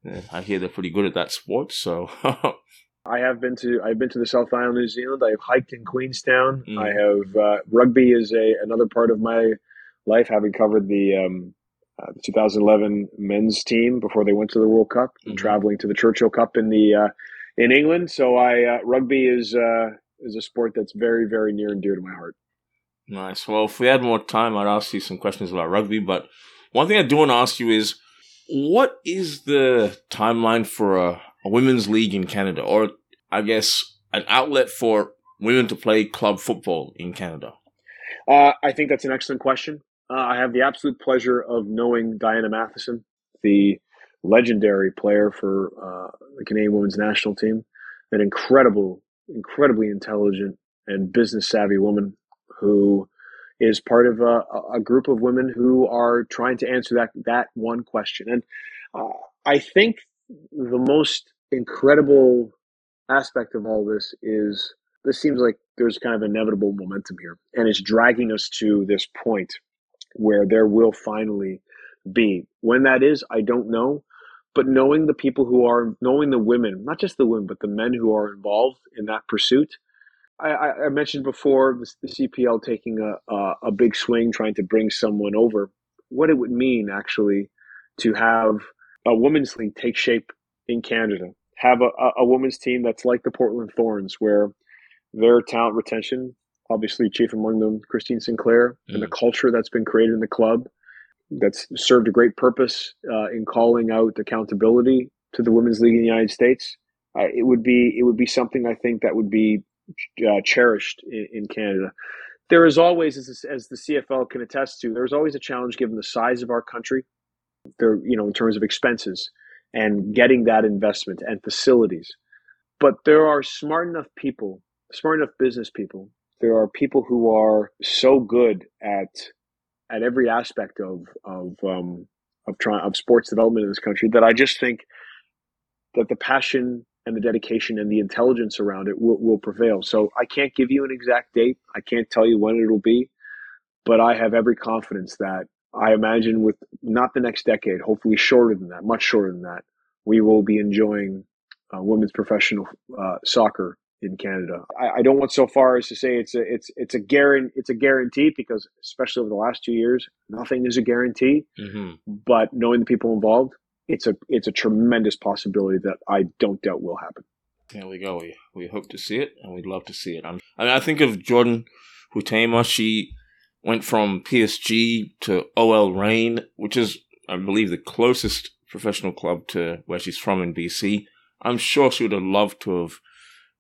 Uh, I hear they're pretty good at that sport, so I have been to I've been to the South Island, New Zealand. I've hiked in Queenstown. Mm. I have uh, rugby is a another part of my life, having covered the um, uh, the 2011 men's team before they went to the World Cup, and Mhm. traveling to the Churchill Cup in the uh, in England. So I uh, rugby is uh, is a sport that's very very near and dear to my heart. Nice. Well, if we had more time, I'd ask you some questions about rugby. But one thing I do want to ask you is, what is the timeline for a, a women's league in Canada, or I guess an outlet for women to play club football in Canada? Uh, I think that's an excellent question. Uh, I have the absolute pleasure of knowing Diana Matheson, the legendary player for uh, the Canadian women's national team, an incredible, incredibly intelligent and business savvy woman who is part of a, a group of women who are trying to answer that that one question. And uh, I think the most incredible aspect of all this is this seems like there's kind of inevitable momentum here, and it's dragging us to this point where there will finally be. When that is, I don't know. But knowing the people who are, knowing the women, not just the women, but the men who are involved in that pursuit. I, I, mentioned before the, CPL taking a, a, a big swing, trying to bring someone over. What it would mean actually to have a women's league take shape in Canada, have a, a women's team that's like the Portland Thorns, where their talent retention, obviously chief among them, Christine Sinclair, and the culture that's been created in the club that's served a great purpose uh, in calling out accountability to the women's league in the United States. Uh, it would be it would be something I think that would be uh, cherished in, in Canada. There is always, as, as the CFL can attest to, there is always a challenge given the size of our country. There, you know, in terms of expenses and getting that investment and facilities. But there are smart enough people, smart enough business people. There are people who are so good at at every aspect of of um, of trying of sports development in this country that I just think that the passion and the dedication and the intelligence around it will, will prevail. So I can't give you an exact date. I can't tell you when it'll be, but I have every confidence that I imagine with not the next decade, hopefully shorter than that, much shorter than that, we will be enjoying uh, women's professional uh, soccer in Canada. I, I, don't want so far as to say it's a it's it's a guarantee it's a guarantee because especially over the last two years, nothing is a guarantee. Mm-hmm. But knowing the people involved, it's a it's a tremendous possibility that I don't doubt will happen. There we go. We we hope to see it, and we'd love to see it. I'm, I mean, I think of Jordyn Huitema. She went from PSG to OL Reign, which is, I believe, the closest professional club to where she's from in BC. I'm sure she would have loved to have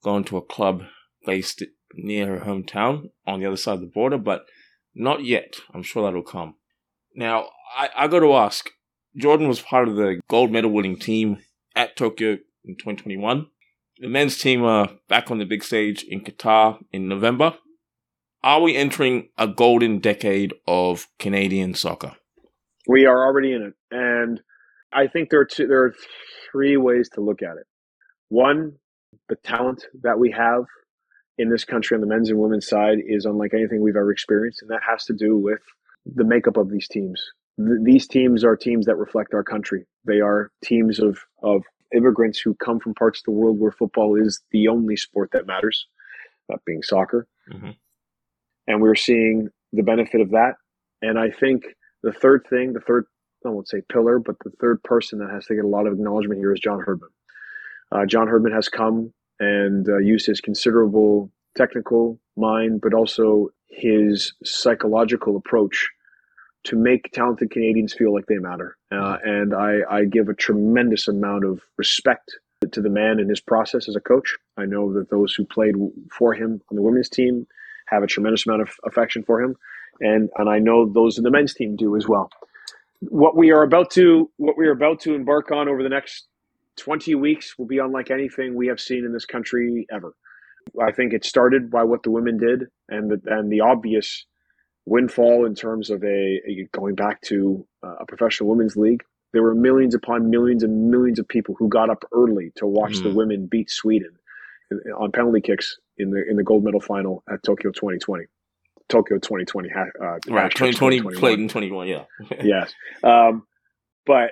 gone to a club based near her hometown on the other side of the border, but not yet. I'm sure that'll come. Now, I, I got to ask Jordyn was part of the gold medal winning team at Tokyo in 2021. The men's team are back on the big stage in Qatar in November. Are we entering a golden decade of Canadian soccer? We are already in it, and I think there are two, there are three ways to look at it. One, the talent that we have in this country on the men's and women's side is unlike anything we've ever experienced, and that has to do with the makeup of these teams. Th- these teams are teams that reflect our country. They are teams of of immigrants who come from parts of the world where football is the only sport that matters, that being soccer. Mm-hmm. And we're seeing the benefit of that. And I think the third thing, the third, I won't say pillar, but the third person that has to get a lot of acknowledgement here is John Herdman. Uh, John Herdman has come and uh, used his considerable technical mind, but also his psychological approach to make talented Canadians feel like they matter. Uh, and I, I give a tremendous amount of respect to the man and his process as a coach. I know that those who played for him on the women's team have a tremendous amount of affection for him, and and I know those in the men's team do as well. What we are about to what we are about to embark on over the next 20 weeks will be unlike anything we have seen in this country ever. I think it started by what the women did and the, and the obvious windfall in terms of a, a going back to uh, a professional women's league. There were millions upon millions and millions of people who got up early to watch mm. the women beat Sweden on penalty kicks in the in the gold medal final at Tokyo 2020. Tokyo 2020. Uh, right, 2020 played in 21. Yeah. yes, um, but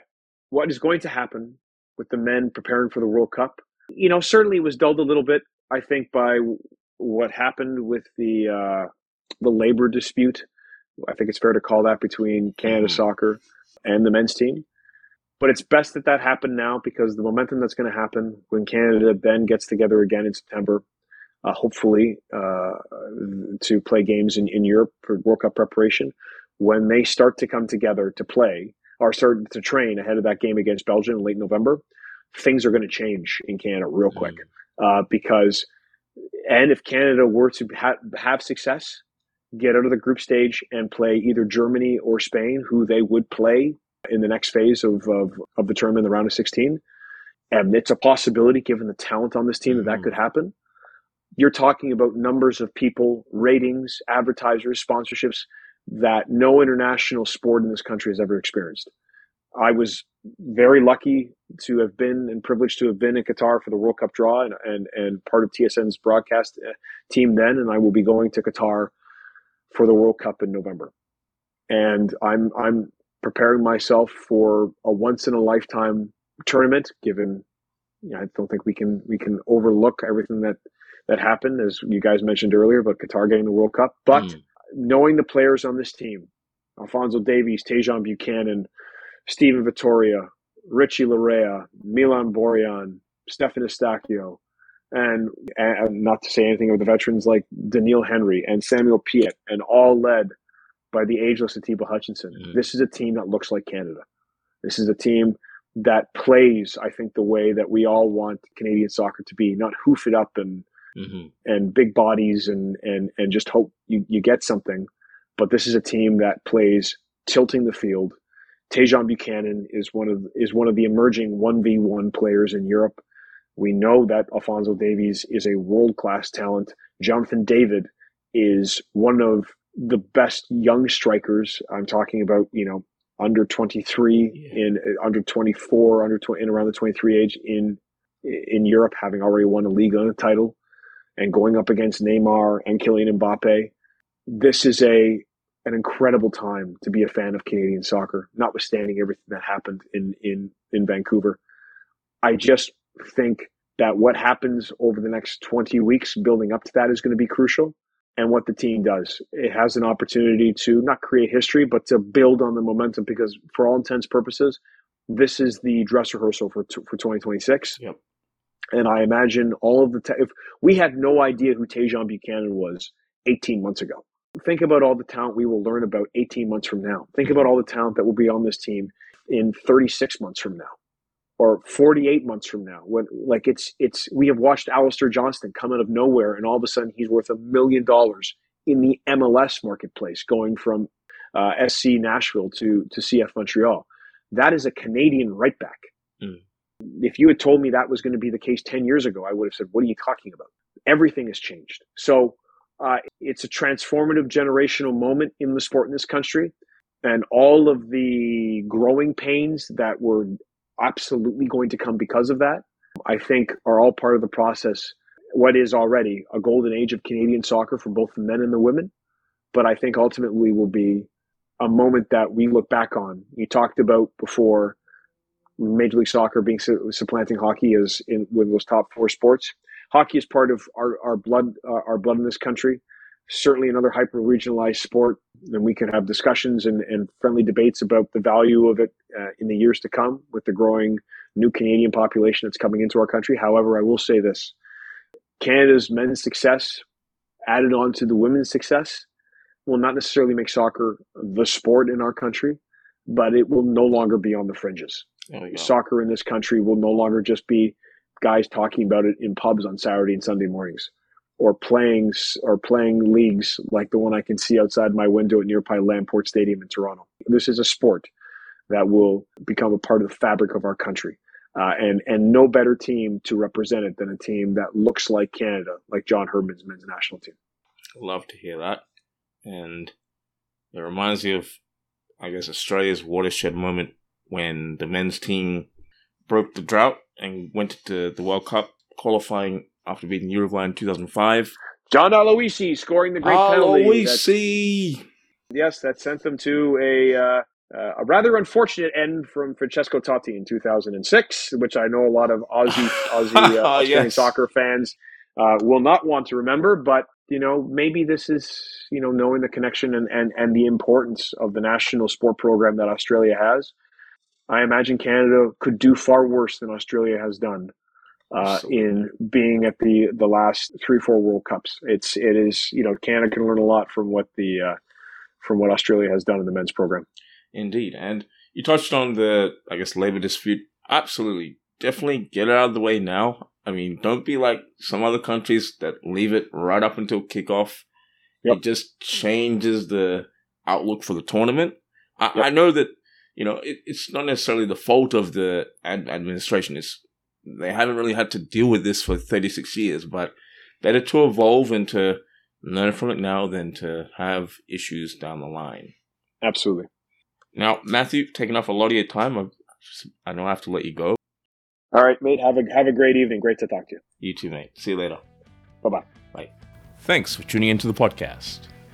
what is going to happen with the men preparing for the World Cup? You know, certainly it was dulled a little bit. I think by what happened with the uh, the labor dispute. I think it's fair to call that between Canada mm-hmm. Soccer and the men's team. But it's best that that happened now because the momentum that's going to happen when Canada then gets together again in September, uh, hopefully uh, to play games in, in Europe for World Cup preparation, when they start to come together to play or starting to train ahead of that game against Belgium in late November, things are going to change in Canada real quick. Mm. Uh, because, and if Canada were to ha- have success, get out of the group stage and play either Germany or Spain, who they would play in the next phase of, of, of the tournament, the round of 16. And it's a possibility, given the talent on this team, that that mm-hmm. could happen. You're talking about numbers of people, ratings, advertisers, sponsorships that no international sport in this country has ever experienced. I was very lucky to have been and privileged to have been in Qatar for the World Cup draw and, and, and part of TSN's broadcast uh, team then. And I will be going to Qatar for the World Cup in November. And I'm I'm preparing myself for a once in a lifetime tournament. Given, you know, I don't think we can we can overlook everything that that happened, as you guys mentioned earlier about Qatar getting the World Cup. But mm. Knowing the players on this team, Alphonso Davies, Tajon Buchanan, Steven Vitória, Richie Laryea, Milan Borjan, Stephen Eustáquio, and, and not to say anything of the veterans like Doneil Henry and Samuel Piette, and all led by the ageless Atiba Hutchinson. Mm-hmm. This is a team that looks like Canada. This is a team that plays, I think, the way that we all want Canadian soccer to be, not hoof it up and mm-hmm. and big bodies and and and just hope you, you get something. But this is a team that plays tilting the field. Tajon Buchanan is one of is one of the emerging one v one players in Europe. We know that Alphonso Davies is a world class talent. Jonathan David is one of the best young strikers. I'm talking about, you know, under 23 yeah. in under 24, under 20, in around the 23 age in in Europe, having already won a league title and going up against Neymar and Kylian Mbappe. This is a an incredible time to be a fan of Canadian soccer, notwithstanding everything that happened in in in Vancouver. I just think that what happens over the next 20 weeks building up to that is going to be crucial and what the team does. It has an opportunity to not create history, but to build on the momentum because, for all intents purposes, this is the dress rehearsal for for 2026. Yep. And I imagine all of the te- if we had no idea who Tajon Buchanan was 18 months ago, Think about all the talent we will learn about 18 months from now. Think about all the talent that will be on this team in 36 months from now or 48 months from now. When like it's it's we have watched Alistair Johnston come out of nowhere and all of a sudden he's worth a million dollars in the MLS marketplace going from uh, SC Nashville to to CF Montreal. That is a Canadian right back. Mm. If you had told me that was going to be the case 10 years ago, I would have said, What are you talking about? Everything has changed. So uh, it's a transformative generational moment in the sport in this country. And all of the growing pains that were absolutely going to come because of that, I think are all part of the process. What is already a golden age of Canadian soccer for both the men and the women. But I think ultimately will be a moment that we look back on. You talked about before Major League Soccer being supplanting hockey as in with those top four sports. Hockey is part of our, our blood uh, our blood in this country. Certainly another hyper regionalized sport and we can have discussions and, and friendly debates about the value of it uh, in the years to come with the growing new canadian population that's coming into our country. However i will say this. Canada's men's success added on to the women's success will not necessarily make soccer the sport in our country but it will no longer be on the fringes soccer in this country will no longer just be guys talking about it in pubs on Saturday and Sunday mornings, or playing or playing leagues like the one I can see outside my window at nearby Lamport Stadium in Toronto. This is a sport that will become a part of the fabric of our country. Uh, and and no better team to represent it than a team that looks like Canada, like John Herdman's men's national team. Love to hear that, and it reminds me of, I guess, Australia's watershed moment when the men's team broke the drought and went to the World Cup qualifying after beating Uruguay in 2005. John Aloisi scoring the great penalty. Aloisi. penalty. yes, that sent them to a uh, uh, a rather unfortunate end from Francesco Totti in 2006, which I know a lot of Aussie Aussie uh, Australian yes. soccer fans uh, will not want to remember. But you know, maybe this is you know knowing the connection and, and, and the importance of the national sport program that Australia has. I imagine Canada could do far worse than Australia has done uh, in being at the the last three four World Cups. It's it is you know Canada can learn a lot from what the uh, from what Australia has done in the men's program. Indeed, and you touched on the I guess labor dispute. Absolutely, definitely get it out of the way now. I mean, don't be like some other countries that leave it right up until kickoff. Yep. It just changes the outlook for the tournament. I, yep. I know that you know, it, it's not necessarily the fault of the ad- administration. It's they haven't really had to deal with this for 36 years, but better to evolve and to learn from it now than to have issues down the line. Absolutely. Now, Matthew, taking off a lot of your time, I, I know I have to let you go. All right, mate. Have a have a great evening. Great to talk to you. You too, mate. See you later. Bye bye. Bye. Thanks for tuning into the podcast.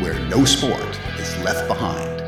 where no sport is left behind.